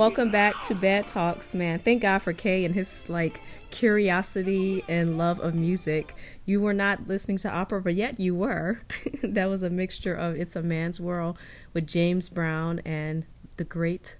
Welcome back to Bad Talks, man. Thank God for Kay and his like curiosity and love of music. You were not listening to opera, but yet you were. that was a mixture of It's a Man's World with James Brown and the great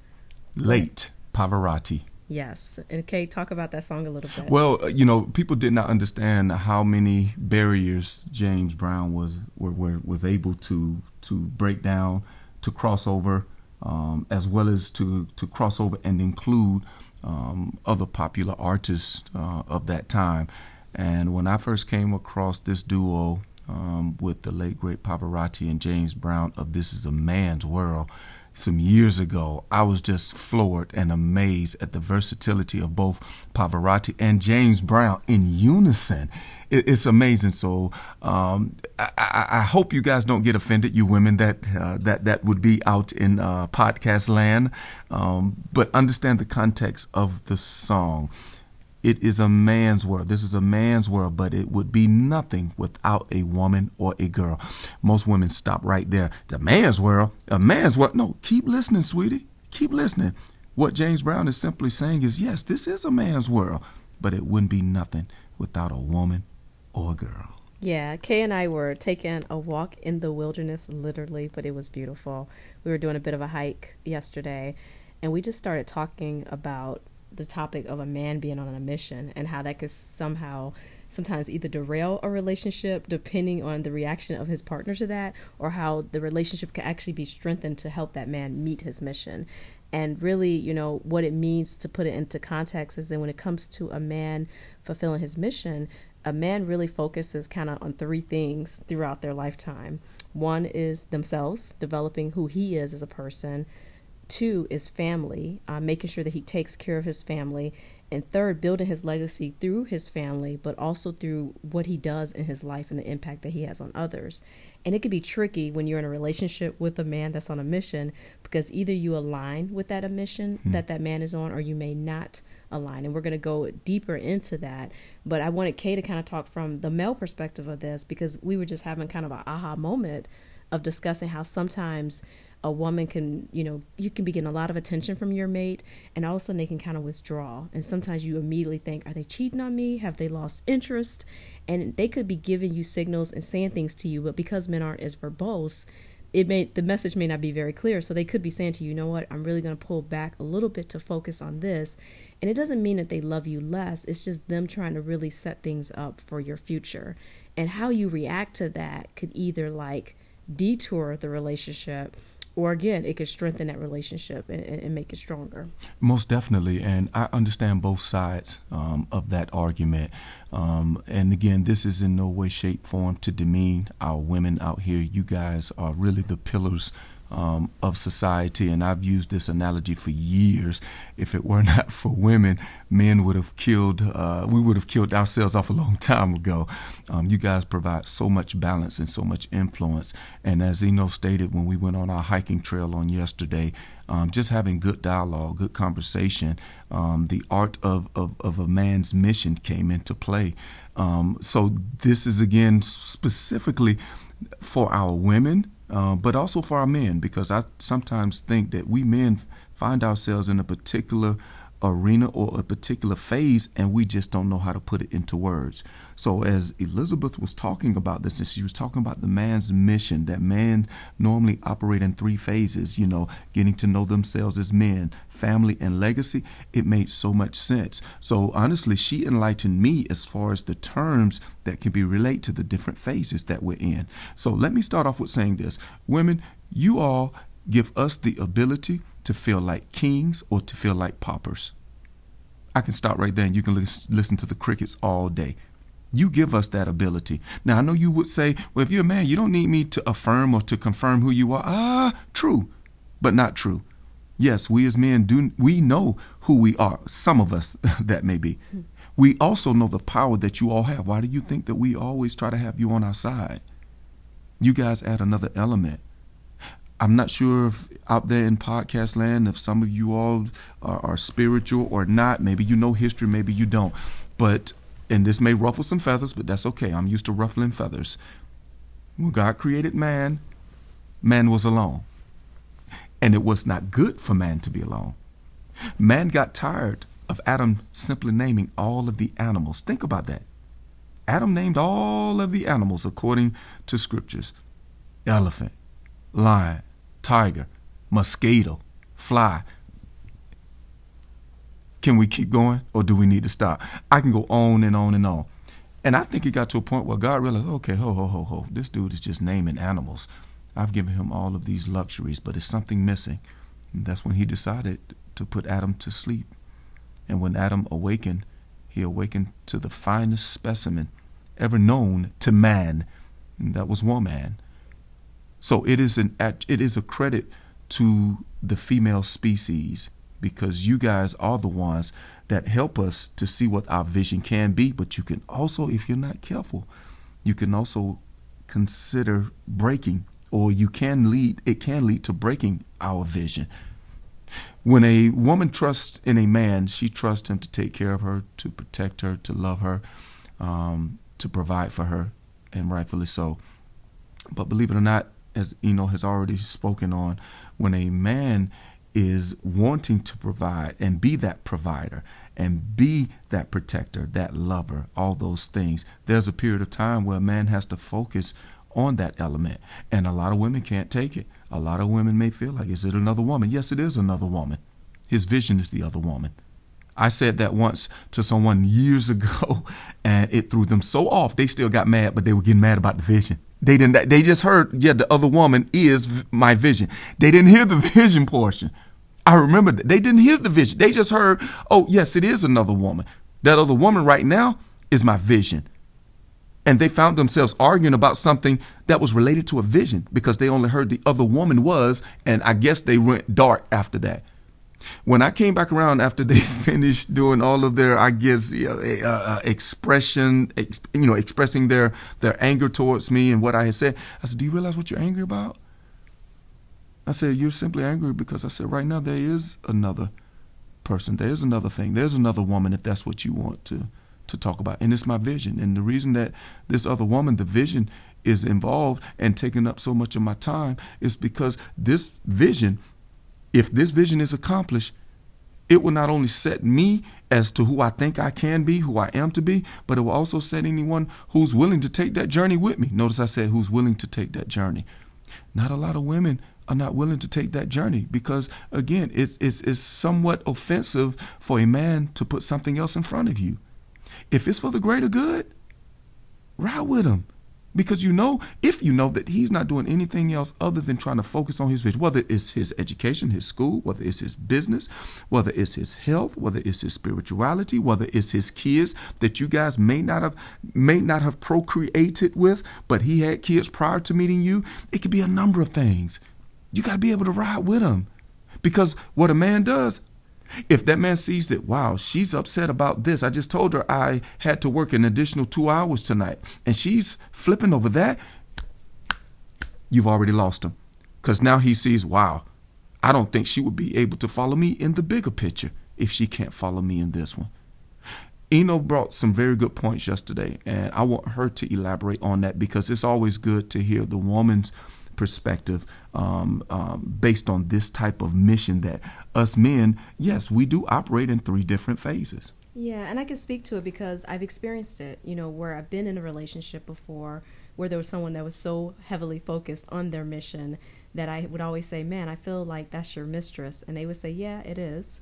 late Pavarotti. Yes. And Kay, talk about that song a little bit. Well, uh, you know, people did not understand how many barriers James Brown was were, were, was able to to break down, to cross over, um, as well as to to cross over and include um, other popular artists uh, of that time. And when I first came across this duo um, with the late great Pavarotti and James Brown of This Is a Man's World, some years ago, I was just floored and amazed at the versatility of both Pavarotti and James Brown in unison. It's amazing. So um, I, I, hope you guys don't get offended, you women that uh, that that would be out in uh, podcast land, um, but understand the context of the song. It is a man's world. This is a man's world, but it would be nothing without a woman or a girl. Most women stop right there. It's a man's world. A man's world. No, keep listening, sweetie. Keep listening. What James Brown is simply saying is yes, this is a man's world, but it wouldn't be nothing without a woman or a girl. Yeah, Kay and I were taking a walk in the wilderness, literally, but it was beautiful. We were doing a bit of a hike yesterday, and we just started talking about the topic of a man being on a mission and how that could somehow sometimes either derail a relationship depending on the reaction of his partner to that or how the relationship can actually be strengthened to help that man meet his mission. And really you know what it means to put it into context is that when it comes to a man fulfilling his mission a man really focuses kind of on three things throughout their lifetime. One is themselves developing who he is as a person Two is family, uh, making sure that he takes care of his family. And third, building his legacy through his family, but also through what he does in his life and the impact that he has on others. And it can be tricky when you're in a relationship with a man that's on a mission because either you align with that mission hmm. that that man is on or you may not align. And we're going to go deeper into that. But I wanted Kay to kind of talk from the male perspective of this because we were just having kind of an aha moment of discussing how sometimes a woman can, you know, you can be getting a lot of attention from your mate, and all of a sudden they can kind of withdraw. And sometimes you immediately think, are they cheating on me? Have they lost interest? And they could be giving you signals and saying things to you, but because men aren't as verbose, it may the message may not be very clear. So they could be saying to you, you know what, I'm really going to pull back a little bit to focus on this. And it doesn't mean that they love you less. It's just them trying to really set things up for your future. And how you react to that could either like detour the relationship or again, it could strengthen that relationship and, and, make it stronger. Most definitely, and I understand both sides um, of that argument. Um, and again, this is in no way, shape, form to demean our women out here. You guys are really the pillars um, of society. And I've used this analogy for years. If it were not for women, men would have killed, uh, we would have killed ourselves off a long time ago. Um, you guys provide so much balance and so much influence. And as Eno stated when we went on our hiking trail on yesterday, um, just having good dialogue, good conversation, um, the art of, of, of, a man's mission came into play. Um, so this is again specifically for our women uh, but also for our men, because I sometimes think that we men find ourselves in a particular arena or a particular phase and we just don't know how to put it into words. So as Elizabeth was talking about this and she was talking about the man's mission that man normally operate in three phases, you know, getting to know themselves as men, family and legacy, it made so much sense. So honestly, she enlightened me as far as the terms that can be related to the different phases that we're in. So let me start off with saying this. Women, you all give us the ability to feel like kings or to feel like paupers. I can stop right there and you can listen to the crickets all day. You give us that ability. Now, I know you would say, well, if you're a man, you don't need me to affirm or to confirm who you are. Ah, true, but not true. Yes, we as men do, we know who we are. Some of us, that may be. We also know the power that you all have. Why do you think that we always try to have you on our side? You guys add another element. I'm not sure if out there in podcast land, if some of you all are, are, spiritual or not. Maybe you know history, maybe you don't. But, and this may ruffle some feathers, but that's okay. I'm used to ruffling feathers. When God created man, man was alone. And it was not good for man to be alone. Man got tired of Adam simply naming all of the animals. Think about that. Adam named all of the animals according to scriptures elephant, lion, tiger, mosquito, fly. Can we keep going or do we need to stop? I can go on and on and on. And I think it got to a point where God realized, okay, ho, ho, ho, ho, this dude is just naming animals. I've given him all of these luxuries, but there's something missing. And that's when he decided to put Adam to sleep. And when Adam awakened, he awakened to the finest specimen ever known to man. And that was woman. So it is an it is a credit to the female species because you guys are the ones that help us to see what our vision can be. But you can also, if you're not careful, you can also consider breaking, or you can lead, it can lead to breaking our vision. When a woman trusts in a man, she trusts him to take care of her, to protect her, to love her, um, to provide for her, and rightfully so. But believe it or not, as Eno has already spoken on, when a man is wanting to provide and be that provider and be that protector, that lover, all those things. There's a period of time where a man has to focus on that element. And a lot of women can't take it. A lot of women may feel like, is it another woman? Yes, it is another woman. His vision is the other woman. I said that once to someone years ago, and it threw them so off. They still got mad, but they were getting mad about the vision. They didn't. They just heard, yeah, the other woman is my vision. They didn't hear the vision portion. I remember that they didn't hear the vision. They just heard, oh yes, it is another woman. That other woman right now is my vision. And they found themselves arguing about something that was related to a vision because they only heard the other woman was, and I guess they went dark after that. When I came back around after they finished doing all of their, I guess, uh, uh, expression, ex, you know, expressing their their anger towards me and what I had said, I said, "Do you realize what you're angry about?" I said, "You're simply angry because I said right now there is another person, there is another thing, there's another woman if that's what you want to to talk about, and it's my vision. And the reason that this other woman, the vision, is involved and taking up so much of my time is because this vision if this vision is accomplished, it will not only set me as to who I think I can be, who I am to be, but it will also set anyone who's willing to take that journey with me. Notice I said who's willing to take that journey. Not a lot of women are not willing to take that journey because again, it's it's, it's somewhat offensive for a man to put something else in front of you. If it's for the greater good, ride with him. Because you know, if you know that he's not doing anything else other than trying to focus on his vision, whether it's his education, his school, whether it's his business, whether it's his health, whether it's his spirituality, whether it's his kids that you guys may not have may not have procreated with, but he had kids prior to meeting you, it could be a number of things. You got to be able to ride with him. Because what a man does, if that man sees that, wow, she's upset about this. I just told her I had to work an additional two hours tonight, and she's flipping over that, you've already lost him. Because now he sees, wow, I don't think she would be able to follow me in the bigger picture if she can't follow me in this one. Eno brought some very good points yesterday, and I want her to elaborate on that because it's always good to hear the woman's perspective um, um, based on this type of mission that us men, yes, we do operate in three different phases. Yeah, and I can speak to it because I've experienced it, you know, where I've been in a relationship before where there was someone that was so heavily focused on their mission that I would always say, Man, I feel like that's your mistress. And they would say, Yeah, it is.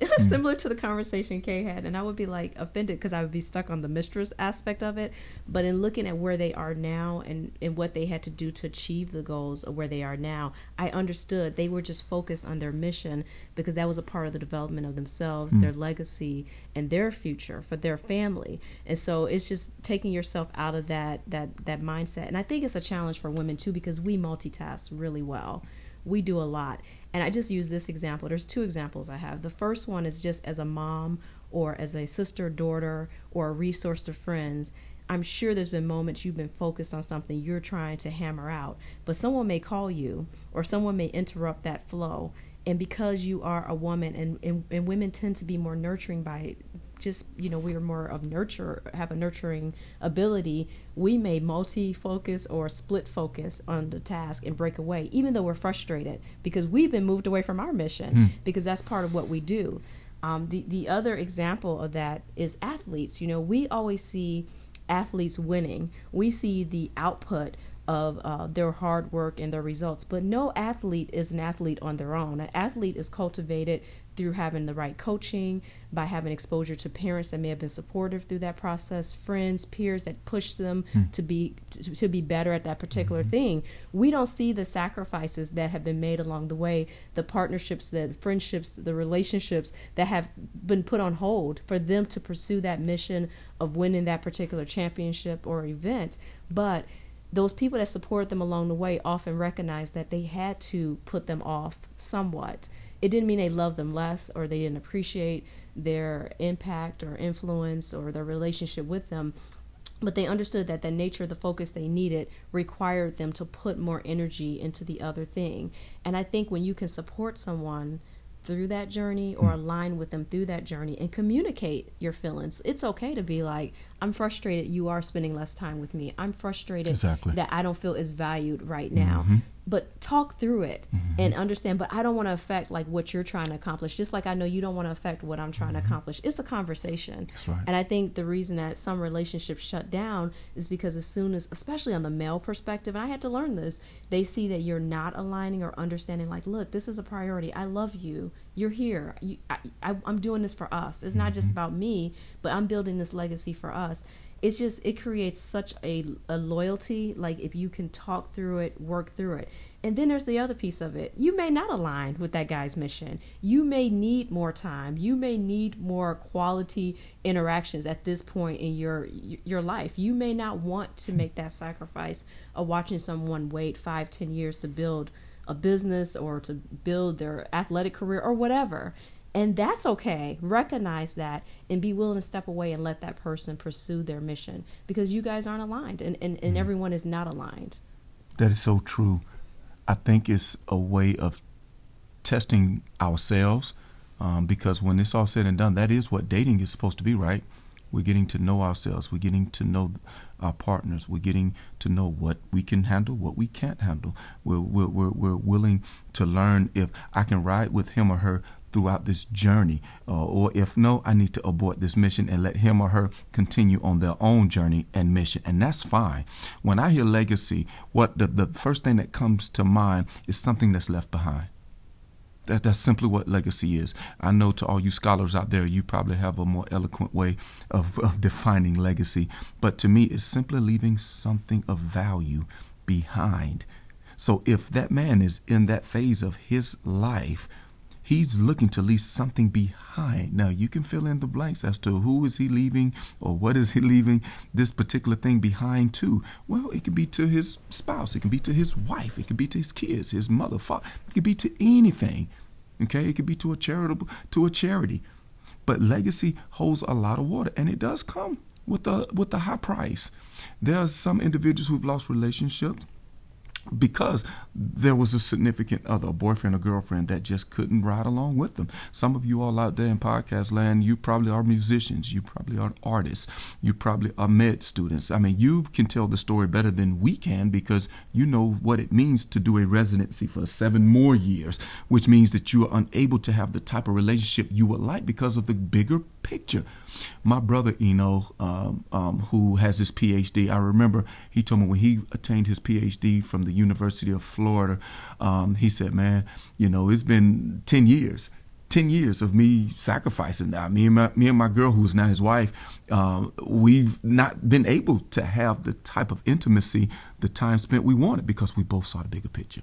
Mm. similar to the conversation Kay had, and I would be like offended because I would be stuck on the mistress aspect of it. But in looking at where they are now and, and what they had to do to achieve the goals of where they are now, I understood they were just focused on their mission because that was a part of the development of themselves, mm. their legacy, and their future for their family. And so it's just taking yourself out of that that that mindset. And I think it's a challenge for women too because we multitask really well. We do a lot and I just use this example. There's two examples I have. The first one is just as a mom or as a sister, daughter, or a resource to friends. I'm sure there's been moments you've been focused on something you're trying to hammer out, but someone may call you or someone may interrupt that flow. And because you are a woman, and, and, and women tend to be more nurturing by just you know we are more of nurture have a nurturing ability we may multi-focus or split focus on the task and break away even though we're frustrated because we've been moved away from our mission mm. because that's part of what we do um, the the other example of that is athletes you know we always see athletes winning we see the output of uh, their hard work and their results. But no athlete is an athlete on their own. An athlete is cultivated through having the right coaching, by having exposure to parents that may have been supportive through that process, friends, peers that push them hmm. to be to, to, be better at that particular mm-hmm. thing. We don't see the sacrifices that have been made along the way, the partnerships, the friendships, the relationships that have been put on hold for them to pursue that mission of winning that particular championship or event. But those people that support them along the way often recognize that they had to put them off somewhat. It didn't mean they loved them less or they didn't appreciate their impact or influence or their relationship with them, but they understood that the nature of the focus they needed required them to put more energy into the other thing. And I think when you can support someone through that journey or align with them through that journey and communicate your feelings. It's okay to be like, I'm frustrated you are spending less time with me. I'm frustrated exactly. that I don't feel as valued right now. Mm-hmm but talk through it mm-hmm. and understand but i don't want to affect like what you're trying to accomplish just like i know you don't want to affect what i'm trying mm-hmm. to accomplish it's a conversation right. and i think the reason that some relationships shut down is because as soon as especially on the male perspective i had to learn this they see that you're not aligning or understanding like look this is a priority i love you you're here you, I, am doing this for us it's mm-hmm. not just mm-hmm. about me but i'm building this legacy for us it's just it creates such a, a loyalty like if you can talk through it work through it. And then there's the other piece of it. You may not align with that guy's mission. You may need more time. You may need more quality interactions at this point in your your life. You may not want to make that sacrifice of watching someone wait five ten years to build a business or to build their athletic career or whatever and that's okay. Recognize that and be willing to step away and let that person pursue their mission because you guys aren't aligned and, and, and mm everyone is not aligned. That is so true. I think it's a way of testing ourselves um, because when it's all said and done, that is what dating is supposed to be, right? We're getting to know ourselves. We're getting to know our partners. We're getting to know what we can handle, what we can't handle. We're, we're, we're, we're willing to learn if I can ride with him or her throughout this journey. Uh, or if no, I need to abort this mission and let him or her continue on their own journey and mission. And that's fine. When I hear legacy, what the, the first thing that comes to mind is something that's left behind. That, that's simply what legacy is. I know to all you scholars out there, you probably have a more eloquent way of, of defining legacy. But to me, it's simply leaving something of value behind. So if that man is in that phase of his life he's looking to leave something behind. Now you can fill in the blanks as to who is he leaving or what is he leaving this particular thing behind to. Well, it could be to his spouse, it could be to his wife, it could be to his kids, his mother, father, it could be to anything. Okay, it could be to a charitable to a charity. But legacy holds a lot of water and it does come with a with a high price. There are some individuals who've lost relationships because there was a significant other, a boyfriend or girlfriend that just couldn't ride along with them. Some of you all out there in podcast land, you probably are musicians, you probably are artists, you probably are med students. I mean, you can tell the story better than we can because you know what it means to do a residency for seven more years, which means that you are unable to have the type of relationship you would like because of the bigger picture. My brother Eno, um, um, who has his PhD, I remember he told me when he attained his PhD from the University of Florida, um, he said, "Man, you know, it's been ten years." 10 years of me sacrificing that. Me and my, me and my girl, who's now his wife, uh, we've not been able to have the type of intimacy, the time spent we wanted because we both saw the bigger picture.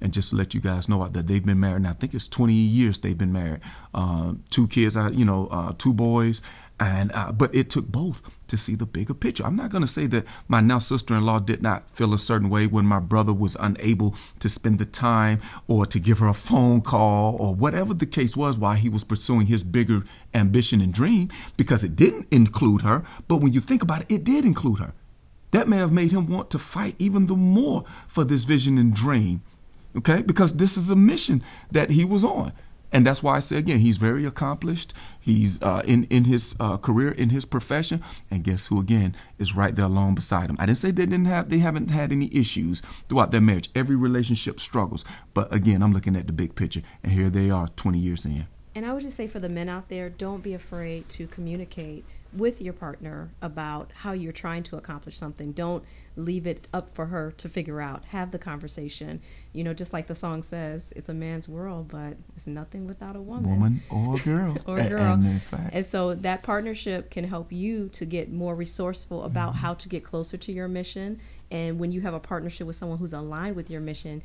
And just to let you guys know that they've been married. Now, I think it's 20 years they've been married. Uh, two kids, you know, uh, two boys. And uh, but it took both to see the bigger picture. I'm not going to say that my now sister-in-law did not feel a certain way when my brother was unable to spend the time or to give her a phone call or whatever the case was while he was pursuing his bigger ambition and dream because it didn't include her. But when you think about it, it did include her. That may have made him want to fight even the more for this vision and dream okay? Because this is a mission that he was on. And that's why I say again, he's very accomplished. He's uh, in in his uh, career, in his profession, and guess who again is right there along beside him. I didn't say they didn't have, they haven't had any issues throughout their marriage. Every relationship struggles, but again, I'm looking at the big picture, and here they are, 20 years in. And I would just say for the men out there, don't be afraid to communicate with your partner about how you're trying to accomplish something. Don't leave it up for her to figure out. Have the conversation. You know, just like the song says, it's a man's world, but it's nothing without a woman. Woman or girl. or a girl. And, and, so that partnership can help you to get more resourceful about mm-hmm. how to get closer to your mission. And when you have a partnership with someone who's aligned with your mission,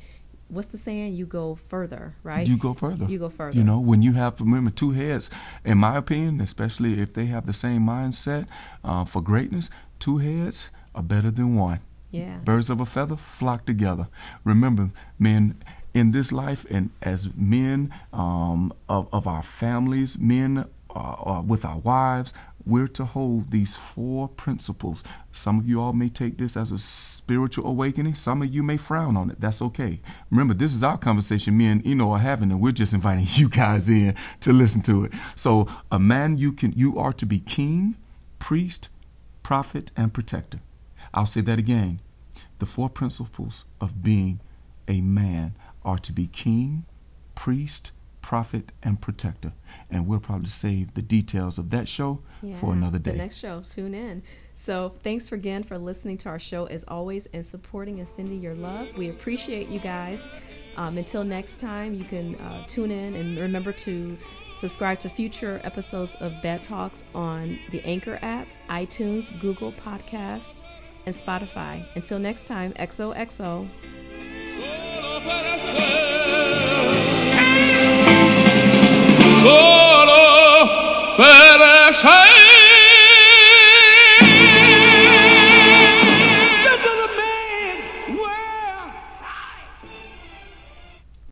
what's the saying? You go further, right? You go further. You go further. You know, when you have remember two heads, in my opinion, especially if they have the same mindset uh, for greatness, two heads are better than one. Yeah. Birds of a feather flock together. Remember, men in this life and as men um, of, of our families, men uh, uh, with our wives, we're to hold these four principles. Some of you all may take this as a spiritual awakening. Some of you may frown on it. That's okay. Remember, this is our conversation me and Eno are having, and we're just inviting you guys in to listen to it. So, a man you can you are to be king, priest, prophet, and protector. I'll say that again. The four principles of being a man are to be king, priest, prophet, and protector. And we'll probably save the details of that show yeah, for another day. The next show, tune in. So thanks again for listening to our show as always and supporting and sending your love. We appreciate you guys. Um, until next time, you can uh, tune in and remember to subscribe to future episodes of Bed Talks on the Anchor app, iTunes, Google Podcasts, and Spotify. Until next time, XOXO. Oh.